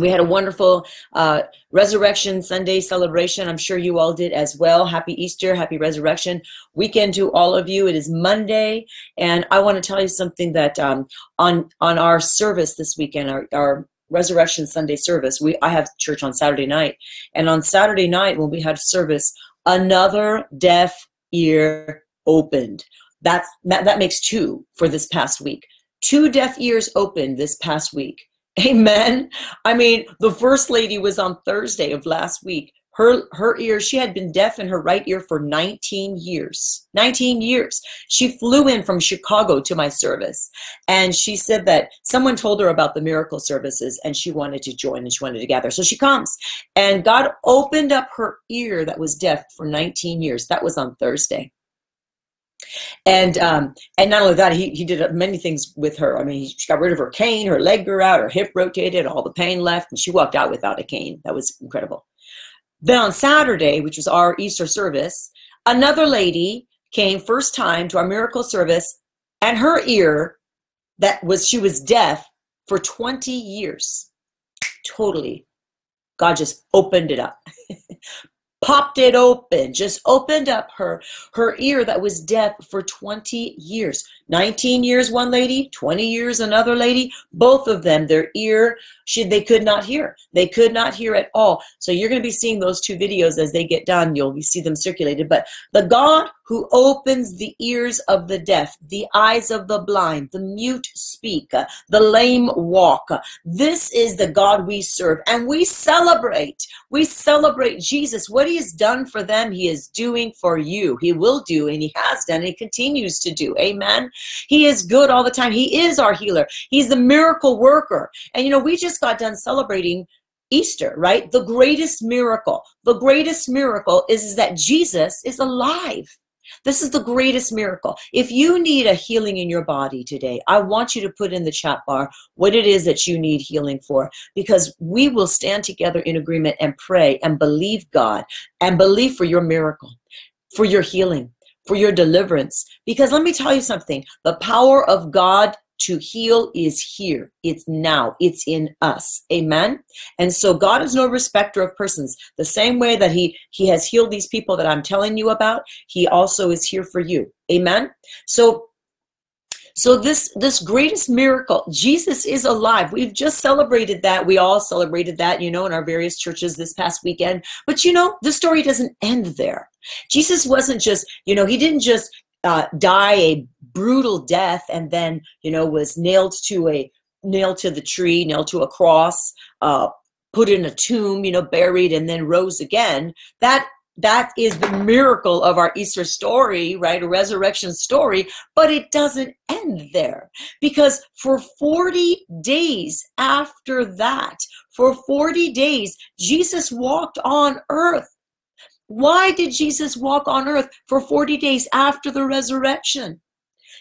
we had a wonderful uh, Resurrection Sunday celebration. I'm sure you all did as well. Happy Easter, happy Resurrection weekend to all of you. It is Monday, and I want to tell you something that um, on on our service this weekend, our, our Resurrection Sunday service, we I have church on Saturday night, and on Saturday night when we had service, another deaf ear opened. That's that, that makes two for this past week. Two deaf ears opened this past week Amen. I mean, the first lady was on Thursday of last week. Her her ear, she had been deaf in her right ear for 19 years. 19 years. She flew in from Chicago to my service and she said that someone told her about the miracle services and she wanted to join and she wanted to gather. So she comes and God opened up her ear that was deaf for 19 years. That was on Thursday and um, and not only that, he, he did many things with her. I mean, she got rid of her cane, her leg grew out, her hip rotated, all the pain left, and she walked out without a cane. That was incredible. Then on Saturday, which was our Easter service, another lady came first time to our miracle service, and her ear that was she was deaf for 20 years. Totally. God just opened it up. popped it open just opened up her her ear that was deaf for 20 years 19 years one lady 20 years another lady both of them their ear she, they could not hear they could not hear at all so you're going to be seeing those two videos as they get done you'll see them circulated but the god who opens the ears of the deaf, the eyes of the blind, the mute speak, the lame walk. This is the God we serve. And we celebrate. We celebrate Jesus. What he has done for them, he is doing for you. He will do, and he has done, and he continues to do. Amen. He is good all the time. He is our healer. He's the miracle worker. And you know, we just got done celebrating Easter, right? The greatest miracle. The greatest miracle is, is that Jesus is alive. This is the greatest miracle. If you need a healing in your body today, I want you to put in the chat bar what it is that you need healing for because we will stand together in agreement and pray and believe God and believe for your miracle, for your healing, for your deliverance. Because let me tell you something the power of God to heal is here. It's now. It's in us. Amen. And so God is no respecter of persons. The same way that he he has healed these people that I'm telling you about, he also is here for you. Amen. So so this this greatest miracle, Jesus is alive. We've just celebrated that. We all celebrated that, you know, in our various churches this past weekend. But you know, the story doesn't end there. Jesus wasn't just, you know, he didn't just uh, die a brutal death and then you know was nailed to a nailed to the tree nailed to a cross uh, put in a tomb you know buried and then rose again that that is the miracle of our Easter story, right? A resurrection story, but it doesn't end there because for 40 days after that, for 40 days, Jesus walked on earth why did Jesus walk on earth for 40 days after the resurrection?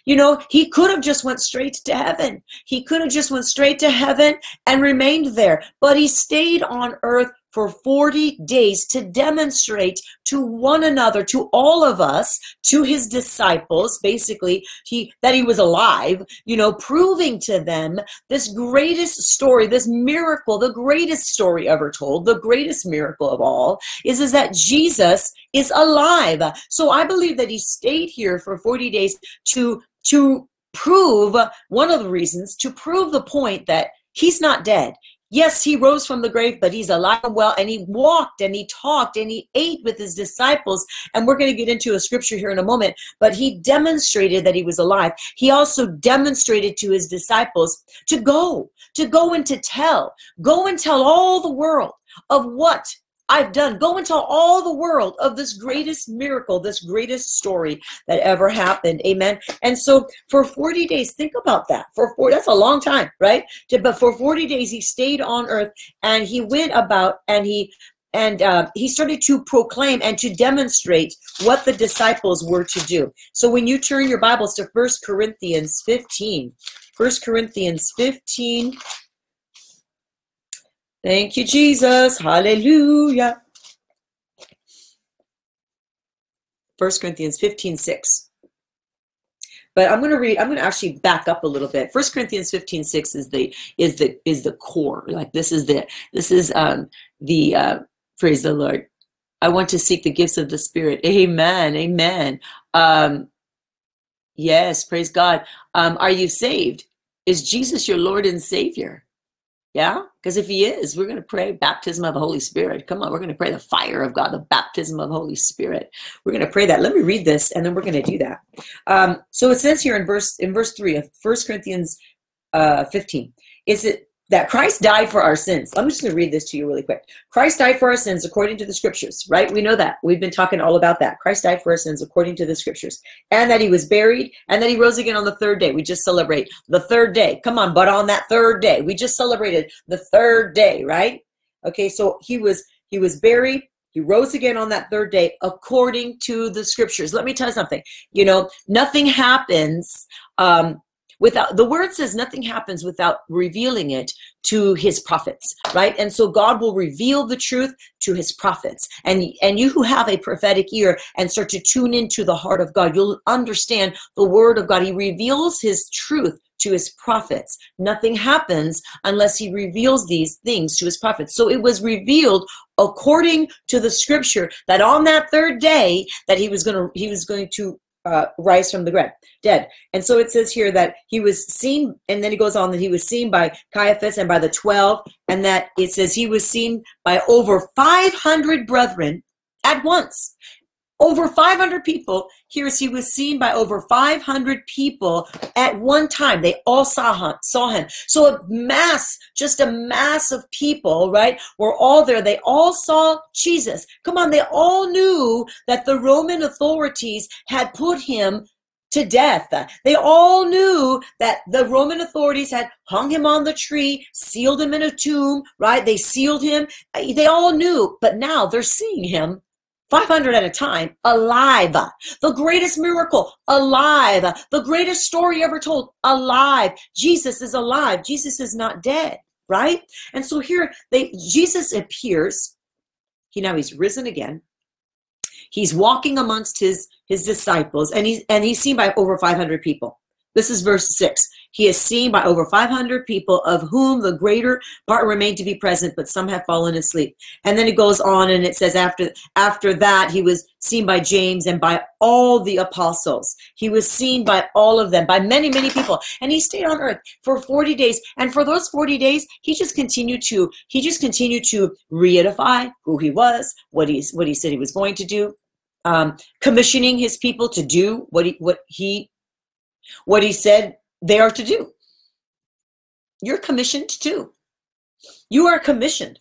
You know, he could have just went straight to heaven. He could have just went straight to heaven and remained there, but he stayed on earth for 40 days to demonstrate to one another, to all of us, to his disciples, basically, he, that he was alive, you know, proving to them this greatest story, this miracle, the greatest story ever told, the greatest miracle of all is, is that Jesus is alive. So I believe that he stayed here for 40 days to, to prove one of the reasons to prove the point that he's not dead Yes, he rose from the grave, but he's alive and well, and he walked and he talked and he ate with his disciples. And we're going to get into a scripture here in a moment, but he demonstrated that he was alive. He also demonstrated to his disciples to go, to go and to tell, go and tell all the world of what I've done. Go into all the world of this greatest miracle, this greatest story that ever happened. Amen. And so for 40 days, think about that. For four, that's a long time, right? But for 40 days, he stayed on earth and he went about and he and uh, he started to proclaim and to demonstrate what the disciples were to do. So when you turn your Bibles to First Corinthians 15, First Corinthians 15, Thank you, Jesus. Hallelujah. 1 Corinthians 15 6. but I'm going to read. I'm going to actually back up a little bit. First Corinthians 15, 6 is the is the is the core. Like this is the this is um the uh, praise the Lord. I want to seek the gifts of the Spirit. Amen. Amen. Um, yes, praise God. Um, are you saved? Is Jesus your Lord and Savior? Yeah, because if he is, we're going to pray baptism of the Holy Spirit. Come on, we're going to pray the fire of God, the baptism of the Holy Spirit. We're going to pray that. Let me read this, and then we're going to do that. Um, so it says here in verse in verse three of First Corinthians uh, fifteen, is it that Christ died for our sins. I'm just going to read this to you really quick. Christ died for our sins according to the scriptures, right? We know that. We've been talking all about that. Christ died for our sins according to the scriptures, and that he was buried, and that he rose again on the third day. We just celebrate the third day. Come on, but on that third day, we just celebrated the third day, right? Okay, so he was he was buried. He rose again on that third day according to the scriptures. Let me tell you something. You know, nothing happens um, without the word says nothing happens without revealing it to his prophets right and so god will reveal the truth to his prophets and and you who have a prophetic ear and start to tune into the heart of god you'll understand the word of god he reveals his truth to his prophets. Nothing happens unless he reveals these things to his prophets. So it was revealed according to the scripture that on that third day that he was going to he was going to uh, rise from the dead. Dead. And so it says here that he was seen, and then he goes on that he was seen by Caiaphas and by the twelve, and that it says he was seen by over five hundred brethren at once. Over 500 people. Here he was seen by over 500 people at one time. They all saw him. Saw him. So a mass, just a mass of people, right, were all there. They all saw Jesus. Come on, they all knew that the Roman authorities had put him to death. They all knew that the Roman authorities had hung him on the tree, sealed him in a tomb, right? They sealed him. They all knew, but now they're seeing him 500 at a time, alive. The greatest miracle, alive. The greatest story ever told, alive. Jesus is alive. Jesus is not dead, right? And so here they Jesus appears. He now he's risen again. He's walking amongst his his disciples and he's and he's seen by over 500 people. This is verse 6. He is seen by over 500 people, of whom the greater part remain to be present, but some have fallen asleep. And then it goes on and it says, after, after that, he was seen by James and by all the apostles. He was seen by all of them, by many, many people. And he stayed on earth for 40 days. And for those 40 days, he just continued to, he just continued to reedify who he was, what he, what he said he was going to do, um, commissioning his people to do what he, what he, what he said they are to do. You're commissioned to. You are commissioned.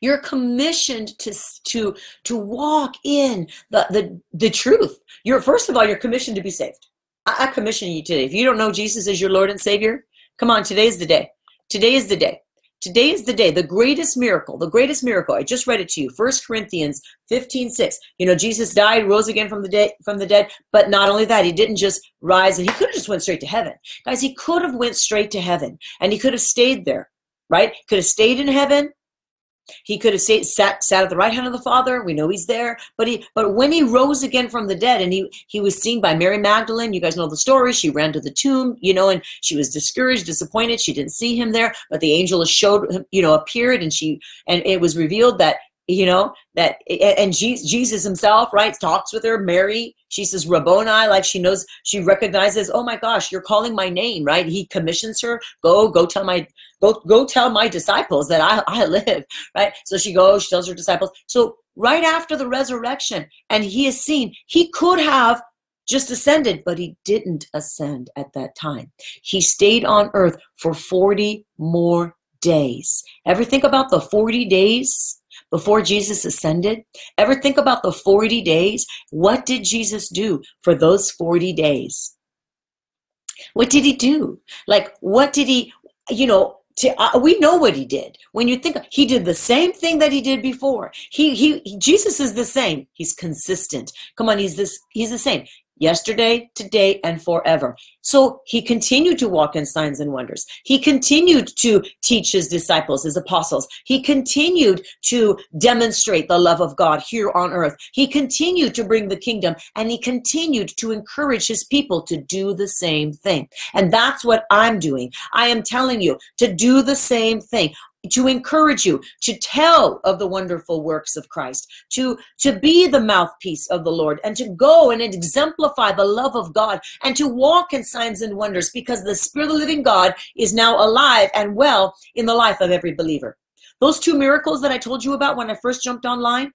You're commissioned to to to walk in the the the truth. You're first of all, you're commissioned to be saved. I, I commission you today. If you don't know Jesus as your Lord and Savior, come on, today's the day. Today is the day. Today is the day, the greatest miracle, the greatest miracle. I just read it to you. First Corinthians 15, 6. You know, Jesus died, rose again from the dead from the dead, but not only that, he didn't just rise and he could have just went straight to heaven. Guys, he could have went straight to heaven and he could have stayed there, right? Could have stayed in heaven he could have stayed, sat, sat at the right hand of the Father. We know he's there. But he, but when he rose again from the dead, and he he was seen by Mary Magdalene. You guys know the story. She ran to the tomb, you know, and she was discouraged, disappointed. She didn't see him there. But the angel showed, you know, appeared, and she and it was revealed that you know that and jesus himself right talks with her mary she says rabboni like she knows she recognizes oh my gosh you're calling my name right he commissions her go go tell my go go tell my disciples that i, I live right so she goes she tells her disciples so right after the resurrection and he is seen he could have just ascended but he didn't ascend at that time he stayed on earth for 40 more days ever think about the 40 days before Jesus ascended? Ever think about the 40 days? What did Jesus do for those 40 days? What did he do? Like, what did he, you know, to, uh, we know what he did. When you think he did the same thing that he did before. He, he, he Jesus is the same. He's consistent. Come on, he's this. He's the same. Yesterday, today, and forever. So he continued to walk in signs and wonders. He continued to teach his disciples, his apostles. He continued to demonstrate the love of God here on earth. He continued to bring the kingdom and he continued to encourage his people to do the same thing. And that's what I'm doing. I am telling you to do the same thing to encourage you to tell of the wonderful works of Christ, to, to be the mouthpiece of the Lord, and to go and exemplify the love of God, and to walk in signs and wonders because the Spirit of the living God is now alive and well in the life of every believer. Those two miracles that I told you about when I first jumped online,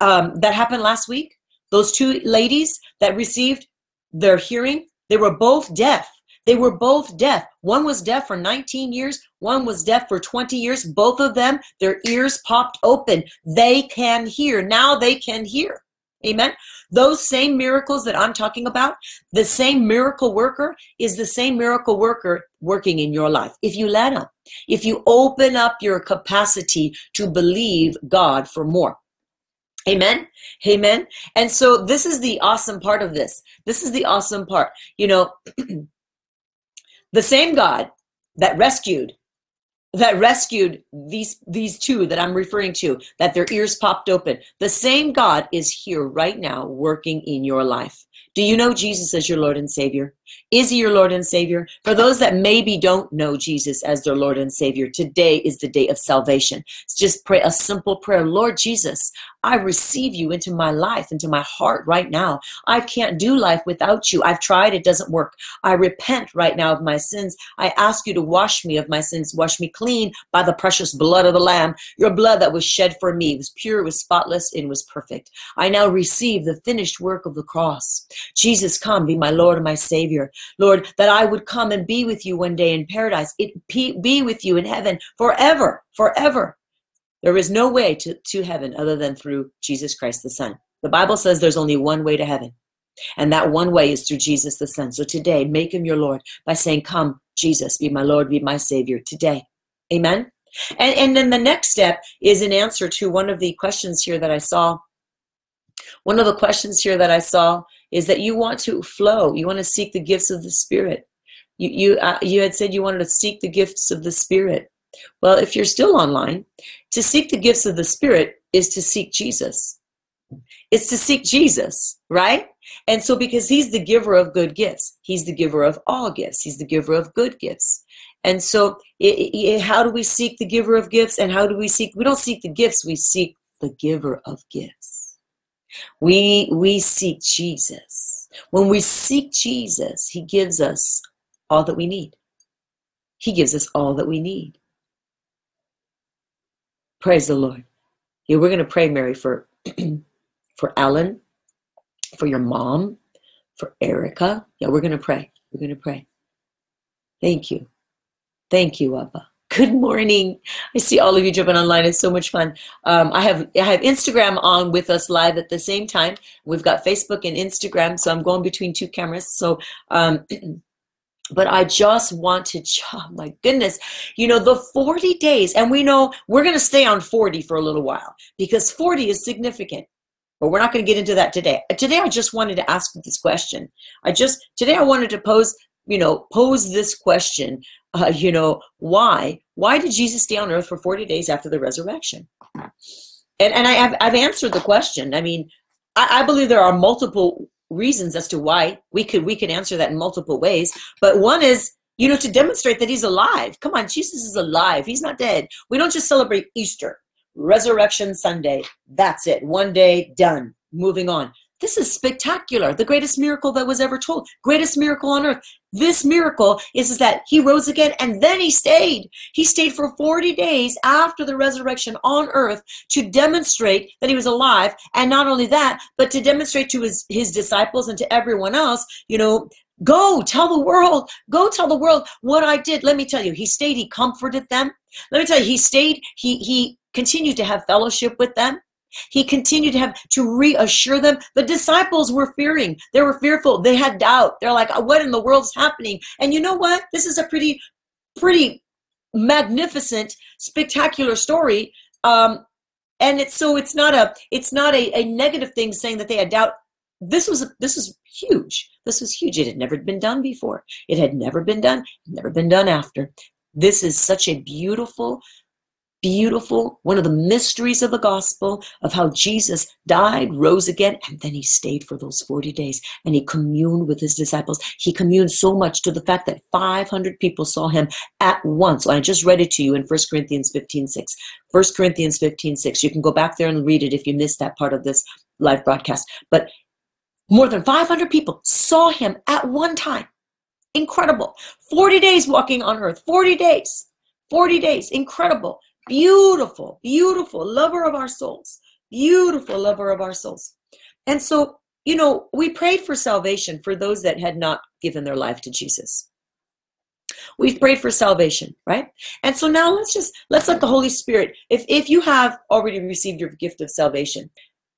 um, that happened last week, those two ladies that received their hearing, they were both deaf they were both deaf. One was deaf for 19 years, one was deaf for 20 years. Both of them, their ears popped open. They can hear. Now they can hear. Amen. Those same miracles that I'm talking about, the same miracle worker is the same miracle worker working in your life. If you let him, if you open up your capacity to believe God for more. Amen. Amen. And so this is the awesome part of this. This is the awesome part. You know, the same God that rescued that rescued these these two that I'm referring to that their ears popped open the same God is here right now working in your life. Do you know Jesus as your Lord and Savior is he your Lord and Savior for those that maybe don't know Jesus as their Lord and Savior today is the day of salvation just pray a simple prayer Lord Jesus I receive you into my life, into my heart right now. I can't do life without you. I've tried, it doesn't work. I repent right now of my sins. I ask you to wash me of my sins, wash me clean by the precious blood of the Lamb, your blood that was shed for me. Was pure, was spotless, and was perfect. I now receive the finished work of the cross. Jesus, come, be my Lord and my Savior. Lord, that I would come and be with you one day in paradise, it be with you in heaven forever, forever. There is no way to, to heaven other than through Jesus Christ the Son. The Bible says there's only one way to heaven, and that one way is through Jesus the Son. So today, make him your Lord by saying, Come, Jesus, be my Lord, be my Savior today. Amen. And, and then the next step is an answer to one of the questions here that I saw. One of the questions here that I saw is that you want to flow, you want to seek the gifts of the Spirit. You, you, uh, you had said you wanted to seek the gifts of the Spirit. Well, if you're still online, to seek the gifts of the Spirit is to seek Jesus. It's to seek Jesus, right? And so, because He's the giver of good gifts, He's the giver of all gifts, He's the giver of good gifts. And so, it, it, how do we seek the giver of gifts? And how do we seek? We don't seek the gifts, we seek the giver of gifts. We, we seek Jesus. When we seek Jesus, He gives us all that we need. He gives us all that we need. Praise the Lord. Yeah, we're going to pray, Mary, for for Alan, for your mom, for Erica. Yeah, we're going to pray. We're going to pray. Thank you. Thank you, Abba. Good morning. I see all of you jumping online. It's so much fun. Um, I have I have Instagram on with us live at the same time. We've got Facebook and Instagram, so I'm going between two cameras. So um, but I just want to, oh my goodness, you know, the 40 days, and we know we're going to stay on 40 for a little while because 40 is significant. But we're not going to get into that today. Today, I just wanted to ask this question. I just, today, I wanted to pose, you know, pose this question, uh, you know, why? Why did Jesus stay on earth for 40 days after the resurrection? And, and I have, I've answered the question. I mean, I, I believe there are multiple reasons as to why we could we could answer that in multiple ways but one is you know to demonstrate that he's alive. Come on jesus is alive. He's not dead. We don't just celebrate easter. Resurrection sunday. That's it. One day done. Moving on this is spectacular. The greatest miracle that was ever told. Greatest miracle on earth. This miracle is, is that he rose again and then he stayed. He stayed for 40 days after the resurrection on earth to demonstrate that he was alive. And not only that, but to demonstrate to his, his disciples and to everyone else, you know, go tell the world, go tell the world what I did. Let me tell you, he stayed, he comforted them. Let me tell you, he stayed, he, he continued to have fellowship with them. He continued to have to reassure them. The disciples were fearing. They were fearful. They had doubt. They're like, what in the world's happening? And you know what? This is a pretty, pretty magnificent, spectacular story. Um, and it's so it's not a it's not a, a negative thing saying that they had doubt. this was this was huge. This was huge. It had never been done before. It had never been done. Never been done after. This is such a beautiful beautiful, one of the mysteries of the gospel of how Jesus died, rose again, and then he stayed for those 40 days and he communed with his disciples. He communed so much to the fact that 500 people saw him at once. I just read it to you in 1 Corinthians 15 6. 1 Corinthians 15 6. You can go back there and read it if you missed that part of this live broadcast. But more than 500 people saw him at one time. Incredible. 40 days walking on earth. 40 days. 40 days. Incredible. Beautiful, beautiful lover of our souls. Beautiful lover of our souls. And so, you know, we prayed for salvation for those that had not given their life to Jesus. We've prayed for salvation, right? And so now let's just let's let the Holy Spirit, if if you have already received your gift of salvation,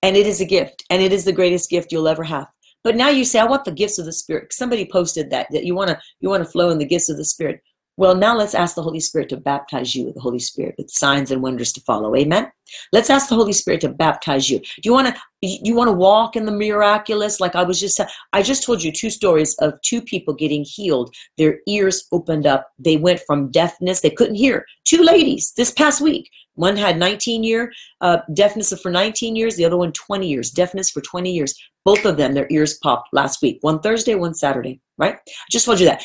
and it is a gift, and it is the greatest gift you'll ever have. But now you say, I want the gifts of the Spirit. Somebody posted that that you want to you want to flow in the gifts of the Spirit. Well, now let's ask the Holy Spirit to baptize you with the Holy Spirit with signs and wonders to follow. Amen. Let's ask the Holy Spirit to baptize you. Do you want to you want to walk in the miraculous like I was just I just told you two stories of two people getting healed. Their ears opened up. They went from deafness, they couldn't hear. Two ladies this past week. One had 19 year uh, deafness for 19 years, the other one 20 years, deafness for 20 years. Both of them, their ears popped last week, one Thursday, one Saturday, right? I just told you that.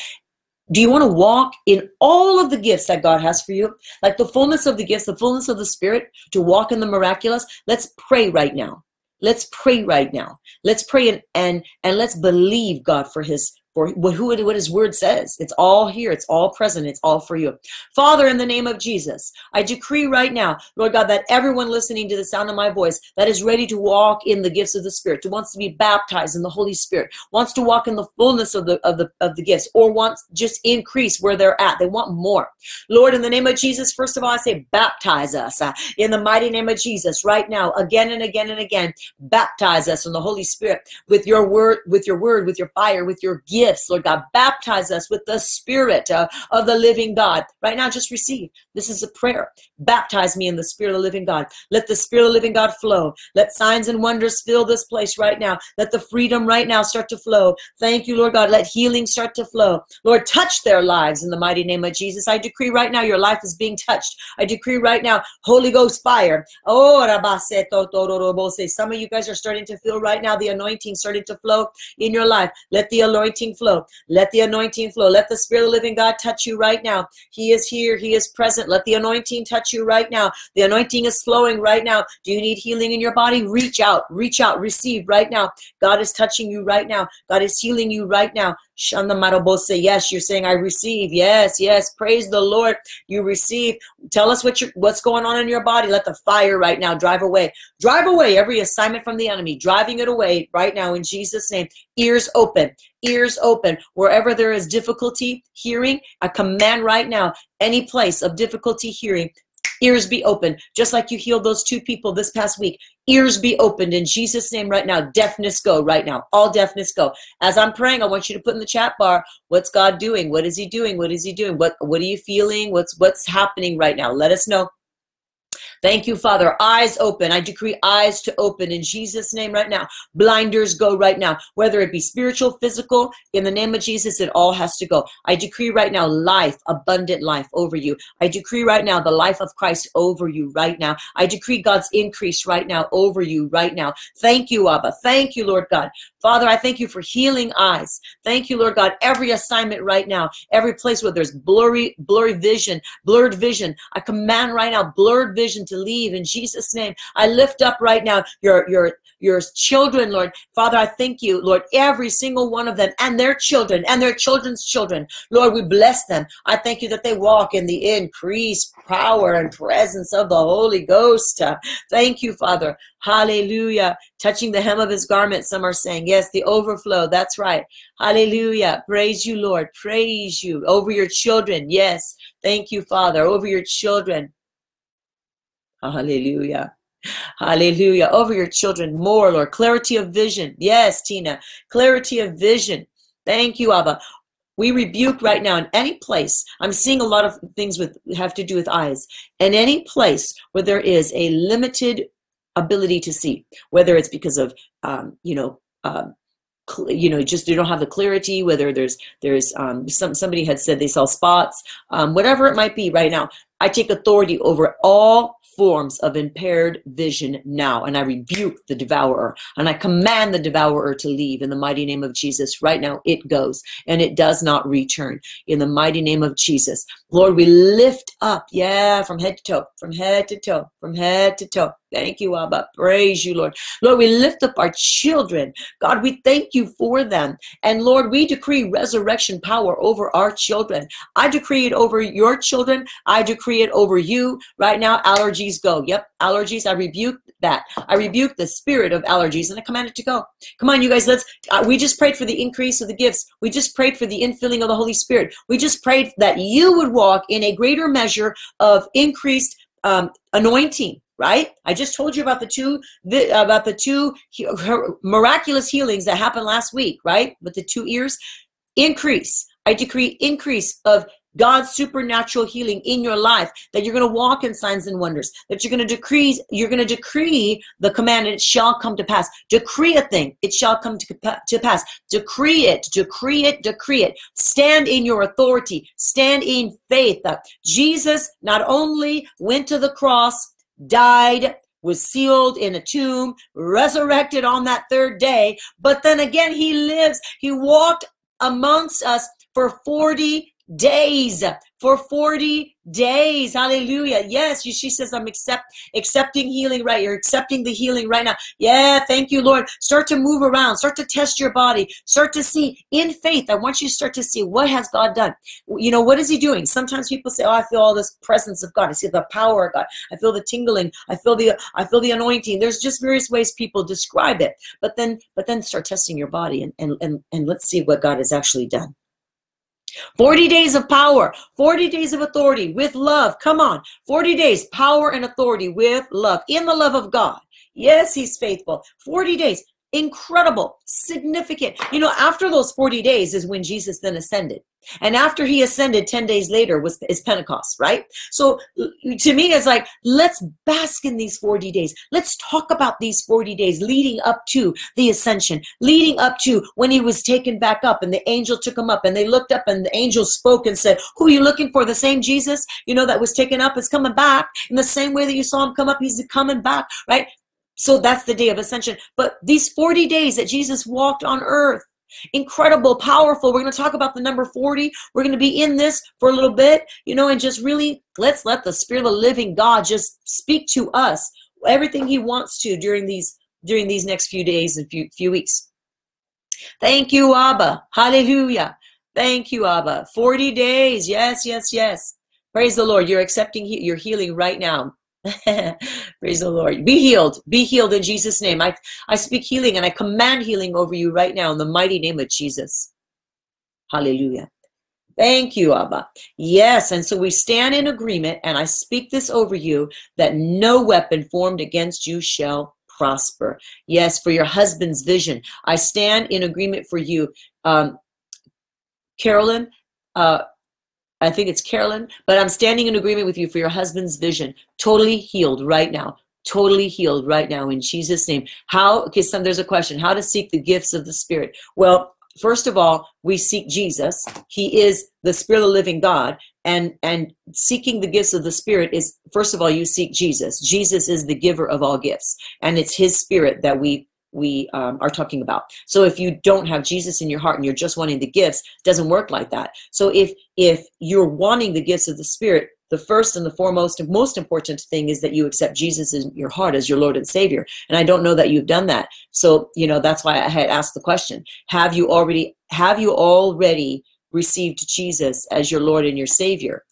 Do you want to walk in all of the gifts that God has for you? Like the fullness of the gifts, the fullness of the Spirit, to walk in the miraculous? Let's pray right now. Let's pray right now. Let's pray and and, and let's believe God for his for what, who, what his word says. It's all here. It's all present. It's all for you. Father, in the name of Jesus, I decree right now, Lord God, that everyone listening to the sound of my voice that is ready to walk in the gifts of the Spirit, who wants to be baptized in the Holy Spirit, wants to walk in the fullness of the of the of the gifts, or wants just increase where they're at. They want more. Lord, in the name of Jesus, first of all, I say baptize us uh, in the mighty name of Jesus right now, again and again and again. Baptize us in the Holy Spirit with your word, with your word, with your fire, with your gift gifts, Lord God. Baptize us with the Spirit uh, of the living God. Right now, just receive. This is a prayer. Baptize me in the Spirit of the living God. Let the Spirit of the living God flow. Let signs and wonders fill this place right now. Let the freedom right now start to flow. Thank you, Lord God. Let healing start to flow. Lord, touch their lives in the mighty name of Jesus. I decree right now your life is being touched. I decree right now Holy Ghost fire. Oh, some of you guys are starting to feel right now the anointing starting to flow in your life. Let the anointing flow. Let the anointing flow. Let the Spirit of the living God touch you right now. He is here. He is present. Let the anointing touch you right now. The anointing is flowing right now. Do you need healing in your body? Reach out. Reach out. Receive right now. God is touching you right now. God is healing you right now. Shanda Marabose. Yes, you're saying I receive. Yes, yes. Praise the Lord. You receive. Tell us what you what's going on in your body. Let the fire right now drive away. Drive away every assignment from the enemy. Driving it away right now in Jesus' name. Ears open. Ears open. Wherever there is difficulty hearing, I command right now any place of difficulty hearing ears be open just like you healed those two people this past week. Ears be opened in jesus name right now. Deafness go right now. All deafness go. As i'm praying i want you to put in the chat bar what's god doing? What is he doing? What is he doing? What what are you feeling? What's what's happening right now? Let us know Thank you, Father. Eyes open. I decree eyes to open in Jesus' name right now. Blinders go right now, whether it be spiritual, physical, in the name of Jesus, it all has to go. I decree right now life, abundant life over you. I decree right now the life of Christ over you right now. I decree God's increase right now over you right now. Thank you, Abba. Thank you, Lord God. Father, I thank you for healing eyes. Thank you, Lord God. Every assignment right now, every place where there's blurry, blurry vision, blurred vision, I command right now blurred vision to leave in Jesus' name. I lift up right now your your your children, Lord. Father, I thank you, Lord, every single one of them and their children and their children's children. Lord, we bless them. I thank you that they walk in the increased power and presence of the Holy Ghost. Thank you, Father. Hallelujah. Touching the hem of his garment, some are saying, Yes, the overflow. That's right. Hallelujah. Praise you, Lord. Praise you over your children. Yes. Thank you, Father. Over your children. Hallelujah. Hallelujah. Over your children more, Lord. Clarity of vision. Yes, Tina. Clarity of vision. Thank you, Abba. We rebuke right now in any place. I'm seeing a lot of things with have to do with eyes. In any place where there is a limited ability to see, whether it's because of um, you know um, you know just you don't have the clarity whether there's there's um, some somebody had said they saw spots um, whatever it might be right now i take authority over all forms of impaired vision now and i rebuke the devourer and i command the devourer to leave in the mighty name of jesus right now it goes and it does not return in the mighty name of jesus lord we lift up yeah from head to toe from head to toe from head to toe Thank you, Abba. Praise you, Lord. Lord, we lift up our children. God, we thank you for them. And Lord, we decree resurrection power over our children. I decree it over your children. I decree it over you. Right now, allergies go. Yep, allergies. I rebuke that. I rebuke the spirit of allergies and I command it to go. Come on, you guys, let's. Uh, we just prayed for the increase of the gifts. We just prayed for the infilling of the Holy Spirit. We just prayed that you would walk in a greater measure of increased um, anointing right i just told you about the two the, about the two miraculous healings that happened last week right with the two ears increase i decree increase of God's supernatural healing in your life, that you're going to walk in signs and wonders, that you're going to decree, you're going to decree the command, and it shall come to pass. Decree a thing, it shall come to, to pass. Decree it, decree it, decree it. Stand in your authority, stand in faith. Uh, Jesus not only went to the cross died, was sealed in a tomb, resurrected on that third day. But then again, he lives. He walked amongst us for 40 days for 40 days. Hallelujah. Yes she says i'm accept accepting healing right you're accepting the healing right now. Yeah thank you lord. Start to move around. Start to test your body. Start to see in faith. I want you to start to see what has god done. You know what is he doing? Sometimes people say oh i feel all this presence of god. I see the power of god. I feel the tingling. I feel the i feel the anointing. There's just various ways people describe it. But then but then start testing your body and and and, and let's see what god has actually done 40 days of power, 40 days of authority with love. Come on. 40 days, power and authority with love, in the love of God. Yes, He's faithful. 40 days incredible, significant. You know, after those 40 days is when Jesus then ascended. And after he ascended 10 days later was is Pentecost, right? So to me it's like let's bask in these 40 days. Let's talk about these 40 days leading up to the ascension, leading up to when he was taken back up and the angel took him up and they looked up and the angel spoke and said, "Who are you looking for? The same Jesus, you know that was taken up is coming back in the same way that you saw him come up, he's coming back, right? So that's the day of ascension. But these 40 days that Jesus walked on earth, incredible, powerful. We're going to talk about the number 40. We're going to be in this for a little bit, you know, and just really let's let the spirit of the living God just speak to us everything he wants to during these during these next few days and few few weeks. Thank you, Abba. Hallelujah. Thank you, Abba. 40 days. Yes, yes, yes. Praise the Lord. You're accepting he- your healing right now. Praise the Lord. Be healed. Be healed in Jesus' name. I, I speak healing and I command healing over you right now in the mighty name of Jesus. Hallelujah. Thank you, Abba. Yes, and so we stand in agreement, and I speak this over you that no weapon formed against you shall prosper. Yes, for your husband's vision. I stand in agreement for you. Um, Carolyn, uh, I think it's Carolyn, but I'm standing in agreement with you for your husband's vision. Totally healed right now. Totally healed right now in Jesus' name. How, okay, some, there's a question. How to seek the gifts of the Spirit? Well, first of all, we seek Jesus. He is the Spirit of the living God. And, and seeking the gifts of the Spirit is, first of all, you seek Jesus. Jesus is the giver of all gifts. And it's His Spirit that we we um, are talking about. So if you don't have Jesus in your heart and you're just wanting the gifts, doesn't work like that. So if if you're wanting the gifts of the Spirit, the first and the foremost and most important thing is that you accept Jesus in your heart as your Lord and Savior. And I don't know that you've done that. So, you know, that's why I had asked the question. Have you already have you already received Jesus as your Lord and your Savior?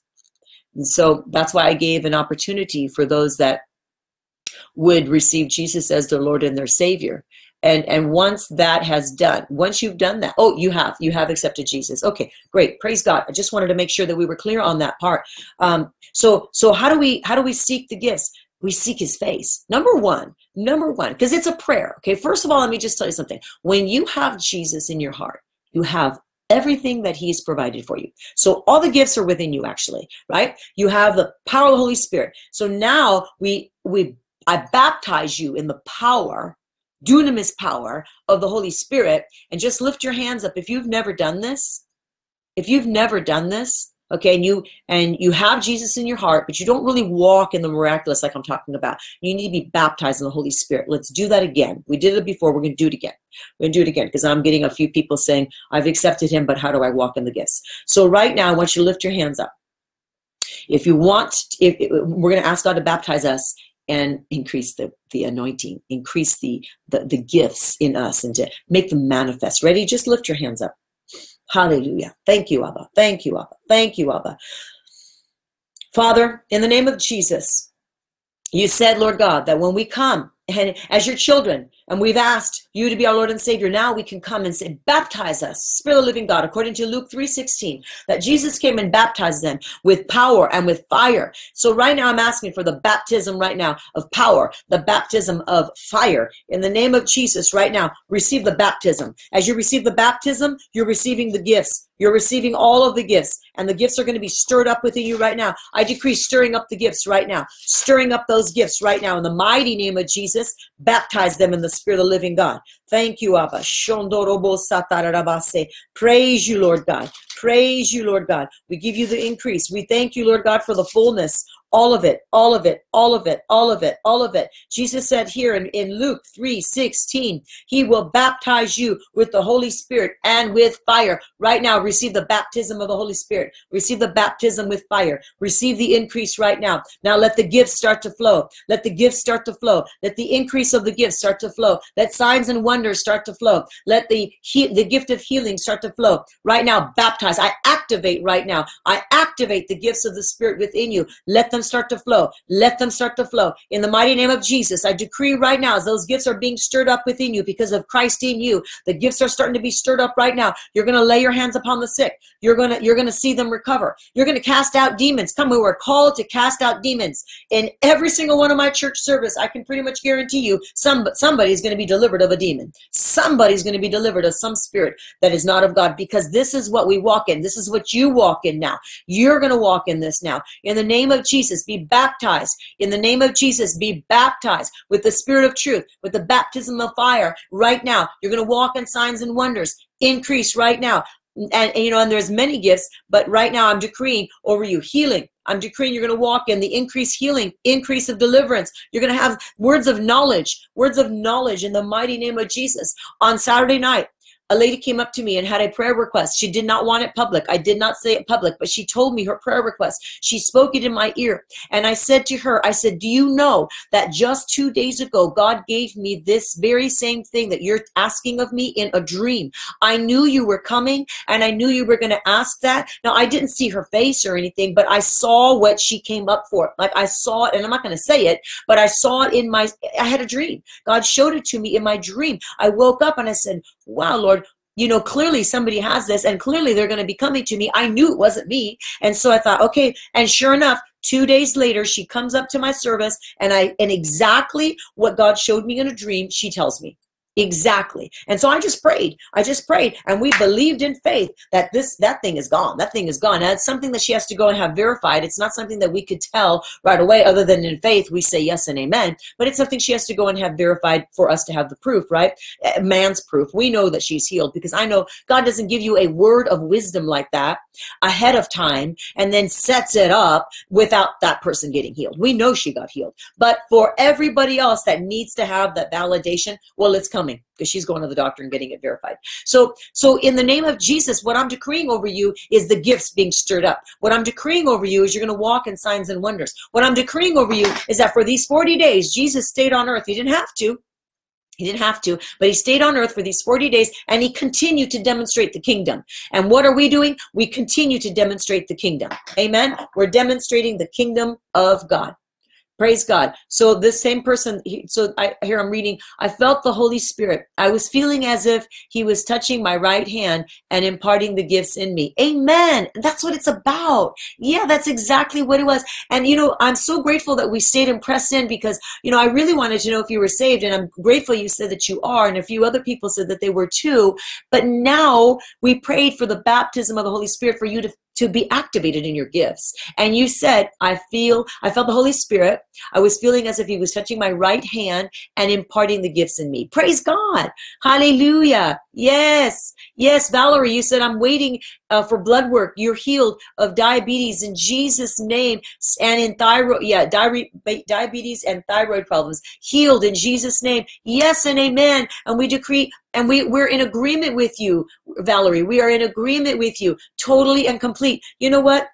And so that's why I gave an opportunity for those that would receive Jesus as their Lord and their Savior. And and once that has done, once you've done that, oh, you have you have accepted Jesus. Okay, great, praise God. I just wanted to make sure that we were clear on that part. Um, so so how do we how do we seek the gifts? We seek His face. Number one, number one, because it's a prayer. Okay, first of all, let me just tell you something. When you have Jesus in your heart, you have everything that he's provided for you. So all the gifts are within you actually, right? You have the power of the Holy Spirit. So now we we I baptize you in the power dunamis power of the Holy Spirit and just lift your hands up. If you've never done this, if you've never done this, okay, and you and you have Jesus in your heart, but you don't really walk in the miraculous like I'm talking about. You need to be baptized in the Holy Spirit. Let's do that again. We did it before. We're to do it again. We're to do it again because I'm getting a few people saying, "I've accepted Him, but how do I walk in the gifts?" So right now, I want you to lift your hands up. If you want, if, if we're going to ask God to baptize us, and increase the, the anointing, increase the, the, the gifts in us and to make them manifest. Ready? Just lift your hands up. Hallelujah. Thank you, Abba. Thank you, Abba. Thank you, Abba. Father, in the name of Jesus, you said, Lord God, that when we come and as your children, and we've asked you to be our Lord and Savior, now we can come and say, baptize us, Spirit of the living God, according to Luke 3.16, that Jesus came and baptized them with power and with fire. So right now I'm asking for the baptism right now of power, the baptism of fire. In the name of Jesus, right now, receive the baptism. As you receive the baptism, you're receiving the gifts. You're receiving all of the gifts, and the gifts are going to be stirred up within you right now. I decree stirring up the gifts right now, stirring up those gifts right now in the mighty name of Jesus. Baptize them in the Spirit of the living God. Thank you, Abba. Praise you, Lord God. Praise you, Lord God. We give you the increase. We thank you, Lord God, for the fullness all of it, all of it, all of it, all of it, all of it. Jesus said here in, in Luke 3 16, He will baptize you with the Holy Spirit and with fire. Right now, receive the baptism of the Holy Spirit. Receive the baptism with fire. Receive the increase right now. Now let the gifts start to flow. Let the gifts start to flow. Let the increase of the gifts start to flow. Let signs and wonders start to flow. Let the he, the gift of healing start to flow. Right now, baptize. I activate right now. I activate the gifts of the Spirit within you. Let them start to flow. Let them start to flow. In the mighty name of Jesus, I decree right now as those gifts are being stirred up within you because of Christ in you. The gifts are starting to be stirred up right now. You're going to lay your hands upon the sick. You're going to you're going to see them recover. You're going to cast out demons. Come, we were called to cast out demons. In every single one of my church service, I can pretty much guarantee you some somebody's going to be delivered of a demon. Somebody's going to be delivered of some spirit that is not of God because this is what we walk in. This is what you walk in now. You're going to walk in this now. In the name of Jesus, Jesus, be baptized. In the name of Jesus, be baptized with the spirit of truth, with the baptism of fire right now. You're going to walk in signs and wonders. Increase right now. And, and, you know, and there's many gifts, but right now I'm decreeing over you healing. I'm decreeing you're going to walk in the increased healing, increase of deliverance. You're going to have words of knowledge, words of knowledge in the mighty name of Jesus. On Saturday night, a lady came up to me and had a prayer request. She did not want it public. I did not say it public, but she told me her prayer request. She spoke it in my ear. And I said to her, I said, Do you know that just two days ago, God gave me this very same thing that you're asking of me in a dream? I knew you were coming and I knew you were going to ask that. Now, I didn't see her face or anything, but I saw what she came up for. Like I saw it, and I'm not going to say it, but I saw it in my, I had a dream. God showed it to me in my dream. I woke up and I said, Wow, Lord, you know, clearly somebody has this and clearly they're going to be coming to me. I knew it wasn't me. And so I thought, okay. And sure enough, two days later, she comes up to my service and I, and exactly what God showed me in a dream, she tells me. Exactly. And so I just prayed. I just prayed. And we believed in faith that this that thing is gone. That thing is gone. And it's something that she has to go and have verified. It's not something that we could tell right away, other than in faith, we say yes and amen. But it's something she has to go and have verified for us to have the proof, right? Man's proof. We know that she's healed because I know God doesn't give you a word of wisdom like that ahead of time and then sets it up without that person getting healed. We know she got healed. But for everybody else that needs to have that validation, well, it's coming because she's going to the doctor and getting it verified. So, so in the name of Jesus, what I'm decreeing over you is the gifts being stirred up. What I'm decreeing over you is you're going to walk in signs and wonders. What I'm decreeing over you is that for these 40 days, Jesus stayed on earth. He didn't have to. He didn't have to, but he stayed on earth for these 40 days and he continued to demonstrate the kingdom. And what are we doing? We continue to demonstrate the kingdom. Amen. We're demonstrating the kingdom of God. Praise God. So this same person, so I here I'm reading, I felt the Holy Spirit. I was feeling as if he was touching my right hand and imparting the gifts in me. Amen. That's what it's about. Yeah, that's exactly what it was. And you know, I'm so grateful that we stayed in because, you know, I really wanted to know if you were saved and I'm grateful you said that you are and a few other people said that they were too. But now we prayed for the baptism of the Holy Spirit for you to to be activated in your gifts. And you said, I feel, I felt the Holy Spirit. I was feeling as if He was touching my right hand and imparting the gifts in me. Praise God. Hallelujah. Yes. Yes, Valerie, you said, I'm waiting uh, for blood work. You're healed of diabetes in Jesus' name and in thyroid, yeah, di- diabetes and thyroid problems. Healed in Jesus' name. Yes and amen. And we decree and we, we're in agreement with you, Valerie. We are in agreement with you, totally and complete. You know what?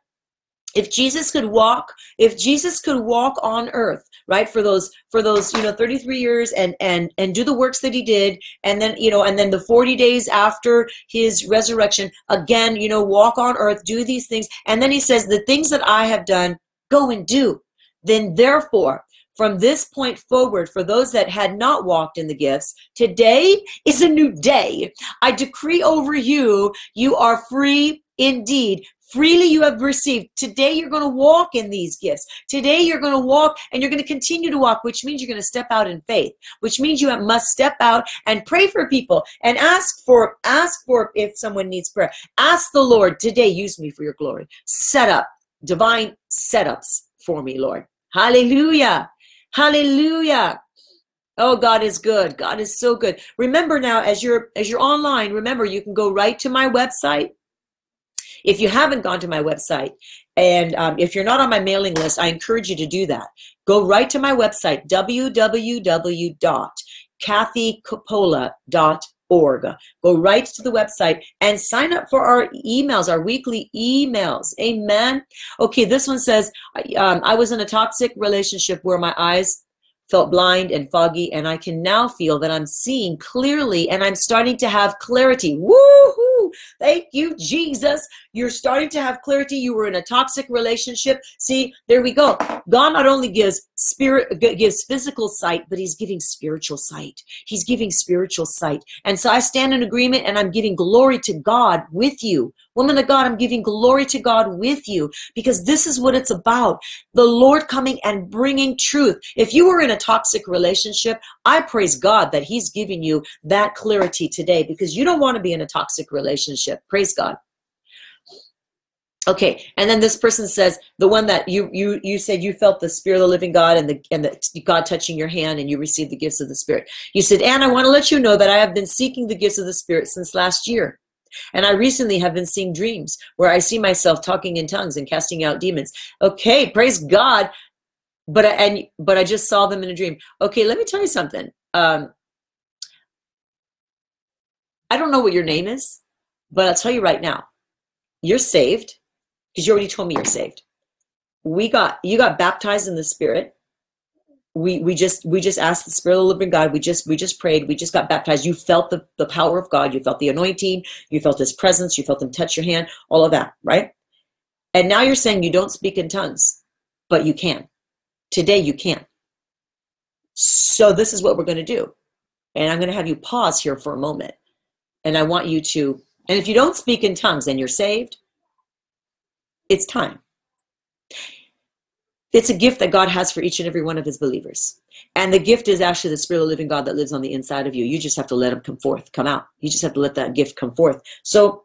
If Jesus could walk, if Jesus could walk on earth, right, for those for those, you know, 33 years and and and do the works that he did, and then, you know, and then the 40 days after his resurrection, again, you know, walk on earth, do these things, and then he says, The things that I have done, go and do. Then therefore, from this point forward, for those that had not walked in the gifts, today is a new day. I decree over you, you are free indeed. Freely you have received. Today you're going to walk in these gifts. Today you're going to walk and you're going to continue to walk, which means you're going to step out in faith, which means you must step out and pray for people and ask for, ask for if someone needs prayer. Ask the Lord, today use me for your glory. Set up divine setups for me, Lord. Hallelujah. Hallelujah. Oh, God is good. God is so good. Remember now, as you're as you're online, remember you can go right to my website. If you haven't gone to my website, and um, if you're not on my mailing list, I encourage you to do that. Go right to my website, www.kathycoppola.org. Go right to the website and sign up for our emails, our weekly emails. Amen. Okay, this one says, um, I was in a toxic relationship where my eyes felt blind and foggy, and I can now feel that I'm seeing clearly and I'm starting to have clarity. Woohoo! Thank you, Jesus. You're starting to have clarity. You were in a toxic relationship. See, there we go. God not only gives spirit gives physical sight, but he's giving spiritual sight. He's giving spiritual sight. And so I stand in agreement and I'm giving glory to God with you. Woman of God, I'm giving glory to God with you because this is what it's about. The Lord coming and bringing truth. If you were in a toxic relationship, I praise God that he's giving you that clarity today because you don't want to be in a toxic relationship. Praise God. Okay, and then this person says the one that you you you said you felt the spirit of the living God and the and the God touching your hand and you received the gifts of the spirit. You said, "And I want to let you know that I have been seeking the gifts of the spirit since last year." And I recently have been seeing dreams where I see myself talking in tongues and casting out demons. Okay, praise God. But I, and but I just saw them in a dream. Okay, let me tell you something. Um, I don't know what your name is, but I'll tell you right now, you're saved because you already told me you're saved. We got you got baptized in the Spirit. We we just we just asked the Spirit of the living God. We just we just prayed. We just got baptized. You felt the the power of God. You felt the anointing. You felt His presence. You felt Him touch your hand. All of that, right? And now you're saying you don't speak in tongues, but you can. Today you can. So this is what we're going to do. And I'm going to have you pause here for a moment. And I want you to, and if you don't speak in tongues and you're saved, it's time. It's a gift that God has for each and every one of his believers. And the gift is actually the spirit of the living God that lives on the inside of you. You just have to let him come forth, come out. You just have to let that gift come forth. So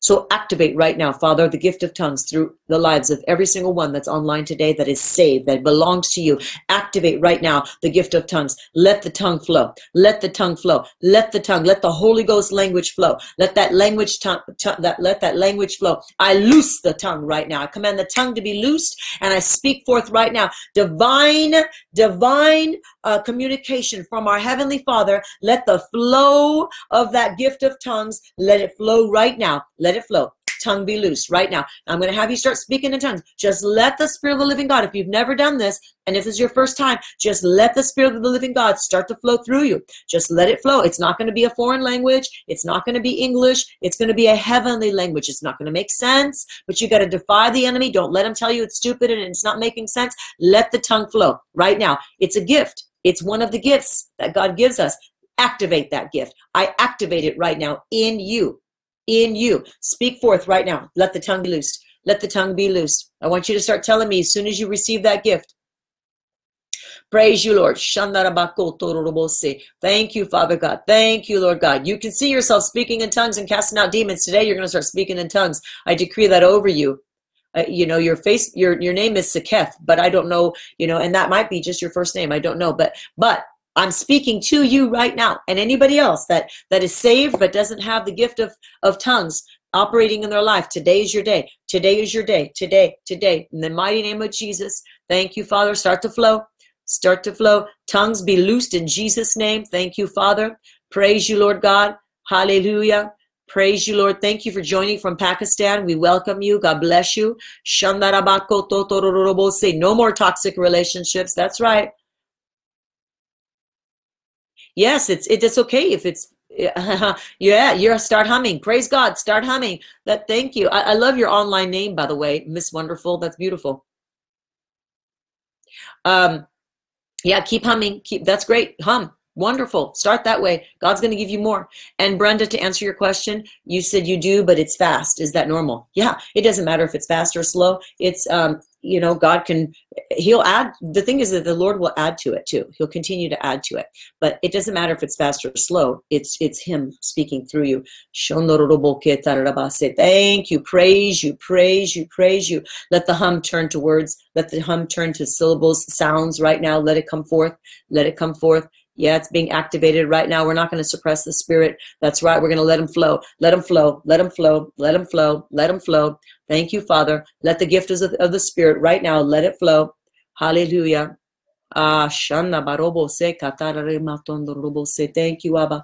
so activate right now, Father, the gift of tongues through the lives of every single one that's online today that is saved, that belongs to you. Activate right now the gift of tongues. Let the tongue flow. Let the tongue flow. Let the tongue, let the Holy Ghost language flow. Let that language tongue, that let that language flow. I loose the tongue right now. I command the tongue to be loosed and I speak forth right now. Divine, divine uh, communication from our Heavenly Father. Let the flow of that gift of tongues, let it flow right now. Let it flow. Tongue be loose right now. I'm going to have you start speaking in tongues. Just let the Spirit of the living God, if you've never done this, and if this is your first time, just let the Spirit of the living God start to flow through you. Just let it flow. It's not going to be a foreign language. It's not going to be English. It's going to be a heavenly language. It's not going to make sense, but you got to defy the enemy. Don't let him tell you it's stupid and it's not making sense. Let the tongue flow right now. It's a gift. It's one of the gifts that God gives us. Activate that gift. I activate it right now in you in you. Speak forth right now. Let the tongue be loosed. Let the tongue be loosed. I want you to start telling me as soon as you receive that gift. Praise you, Lord. Thank you, Father God. Thank you, Lord God. You can see yourself speaking in tongues and casting out demons. Today, you're going to start speaking in tongues. I decree that over you. Uh, you know your face your your name is Seketh, but I don't know you know and that might be just your first name I don't know but but I'm speaking to you right now and anybody else that that is saved but doesn't have the gift of of tongues operating in their life. Today is your day. Today is your day. Today, today. In the mighty name of Jesus. Thank you, Father. Start to flow. Start to flow. Tongues be loosed in Jesus' name. Thank you, Father. Praise you, Lord God. Hallelujah. Praise you, Lord. Thank you for joining from Pakistan. We welcome you. God bless you. Say no more toxic relationships. That's right. Yes, it's it's okay if it's yeah, you're start humming. Praise God. Start humming. That thank you. I, I love your online name, by the way, Miss Wonderful. That's beautiful. Um, yeah, keep humming. Keep that's great. Hum. Wonderful. Start that way. God's going to give you more. And Brenda, to answer your question, you said you do, but it's fast. Is that normal? Yeah. It doesn't matter if it's fast or slow. It's um, you know, God can He'll add the thing is that the Lord will add to it too. He'll continue to add to it. But it doesn't matter if it's fast or slow. It's it's Him speaking through you. Thank you. Praise you. Praise you. Praise you. Let the hum turn to words. Let the hum turn to syllables, sounds right now. Let it come forth. Let it come forth. Yeah, it's being activated right now. We're not going to suppress the spirit. That's right. We're going to let him flow. Let him flow. Let him flow. Let him flow. Let him flow. Thank you, Father. Let the gift of the, of the spirit right now, let it flow. Hallelujah. Ah, Shanda Barobo se se. Thank you, Abba.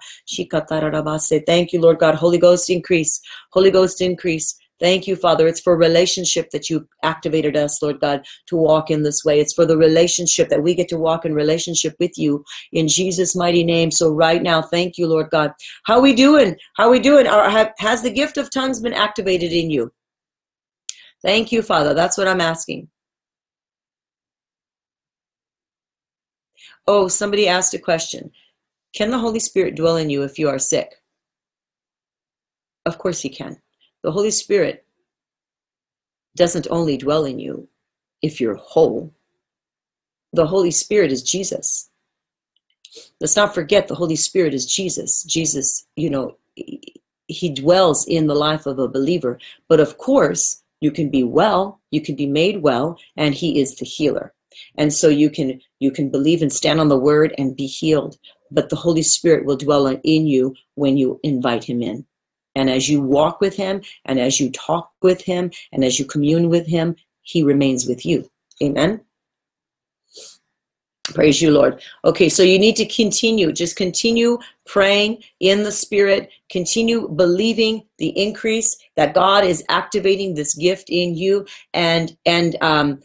Thank you, Lord God. Holy Ghost increase. Holy Ghost increase. Thank you, Father. It's for relationship that you activated us, Lord God, to walk in this way. It's for the relationship that we get to walk in relationship with you in Jesus' mighty name. So right now, thank you, Lord God. How we doing? How we doing? has the gift of tongues been activated in you? Thank you, Father. That's what I'm asking. Oh, somebody asked a question. Can the Holy Spirit dwell in you if you are sick? Of course he can. The Holy Spirit doesn't only dwell in you if you're whole. The Holy Spirit is Jesus. Let's not forget the Holy Spirit is Jesus. Jesus, you know, he dwells in the life of a believer. But of course, you can be well, you can be made well, and he is the healer. And so you can you can believe and stand on the word and be healed. But the Holy Spirit will dwell in you when you invite him in. And as you walk with him, and as you talk with him, and as you commune with him, he remains with you. Amen. Praise you, Lord. Okay, so you need to continue. Just continue praying in the Spirit. Continue believing the increase that God is activating this gift in you. And and um,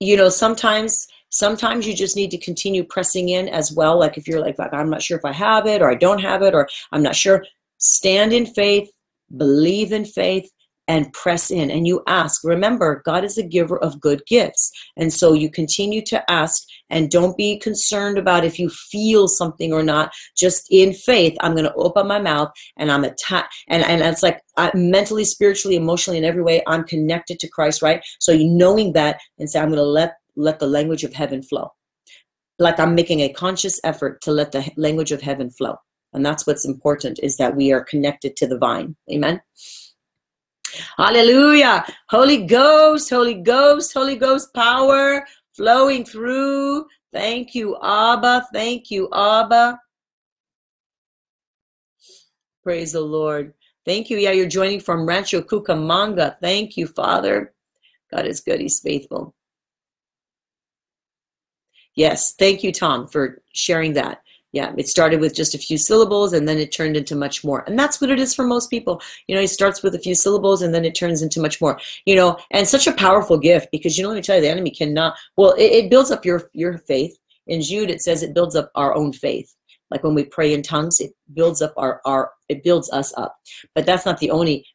you know, sometimes sometimes you just need to continue pressing in as well. Like if you're like, I'm not sure if I have it or I don't have it or I'm not sure stand in faith, believe in faith, and press in. And you ask. Remember, God is a giver of good gifts. And so you continue to ask and don't be concerned about if you feel something or not. Just in faith, I'm going to open my mouth and I'm attacked. And, and it's like I, mentally, spiritually, emotionally, in every way, I'm connected to Christ, right? So you knowing that and say, I'm going to let, let the language of heaven flow. Like I'm making a conscious effort to let the language of heaven flow. And that's what's important is that we are connected to the vine. Amen. Hallelujah. Holy Ghost, Holy Ghost, Holy Ghost power flowing through. Thank you, Abba. Thank you, Abba. Praise the Lord. Thank you. Yeah, you're joining from Rancho Cucamonga. Thank you, Father. God is good. He's faithful. Yes, thank you, Tom, for sharing that yeah it started with just a few syllables and then it turned into much more. And that's what it is for most people. You know it starts with a few syllables and then it turns into much more. You know and such a powerful gift because you know let me tell you the enemy cannot well it, it builds up your your faith. In jude it says it builds up our own faith. Like when we pray in tongues it builds up our our it builds us up. But that's not the only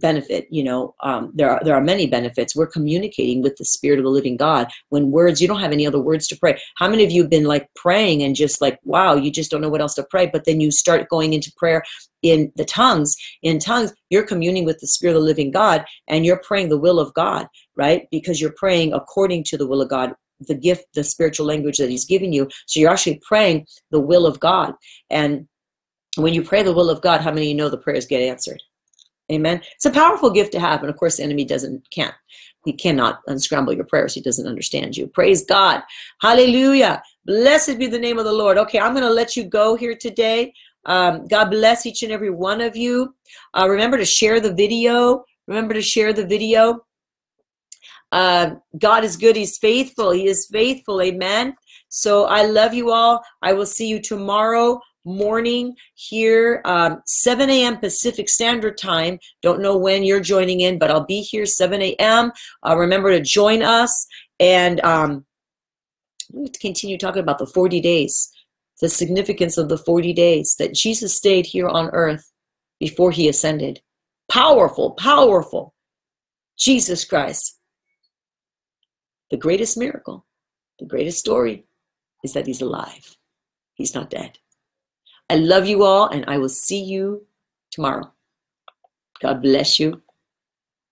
benefit you know um, there are there are many benefits we're communicating with the spirit of the living god when words you don't have any other words to pray how many of you have been like praying and just like wow you just don't know what else to pray but then you start going into prayer in the tongues in tongues you're communing with the spirit of the living god and you're praying the will of god right because you're praying according to the will of god the gift, the spiritual language that He's given you. So you're actually praying the will of God. And when you pray the will of God, how many of you know the prayers get answered? Amen. It's a powerful gift to have, and of course, the enemy doesn't can't. He cannot unscramble your prayers. He doesn't understand you. Praise God. Hallelujah. Blessed be the name of the Lord. Okay, I'm going to let you go here today. Um, God bless each and every one of you. Uh, remember to share the video. Remember to share the video. Uh, God is good. He's faithful. He is faithful. Amen. So I love you all. I will see you tomorrow morning here, um, 7 a.m. Pacific Standard Time. Don't know when you're joining in, but I'll be here 7 a.m. Uh, remember to join us and um, continue talking about the 40 days, the significance of the 40 days that Jesus stayed here on earth before he ascended. Powerful, powerful. Jesus Christ. The greatest miracle, the greatest story is that he's alive. He's not dead. I love you all, and I will see you tomorrow. God bless you.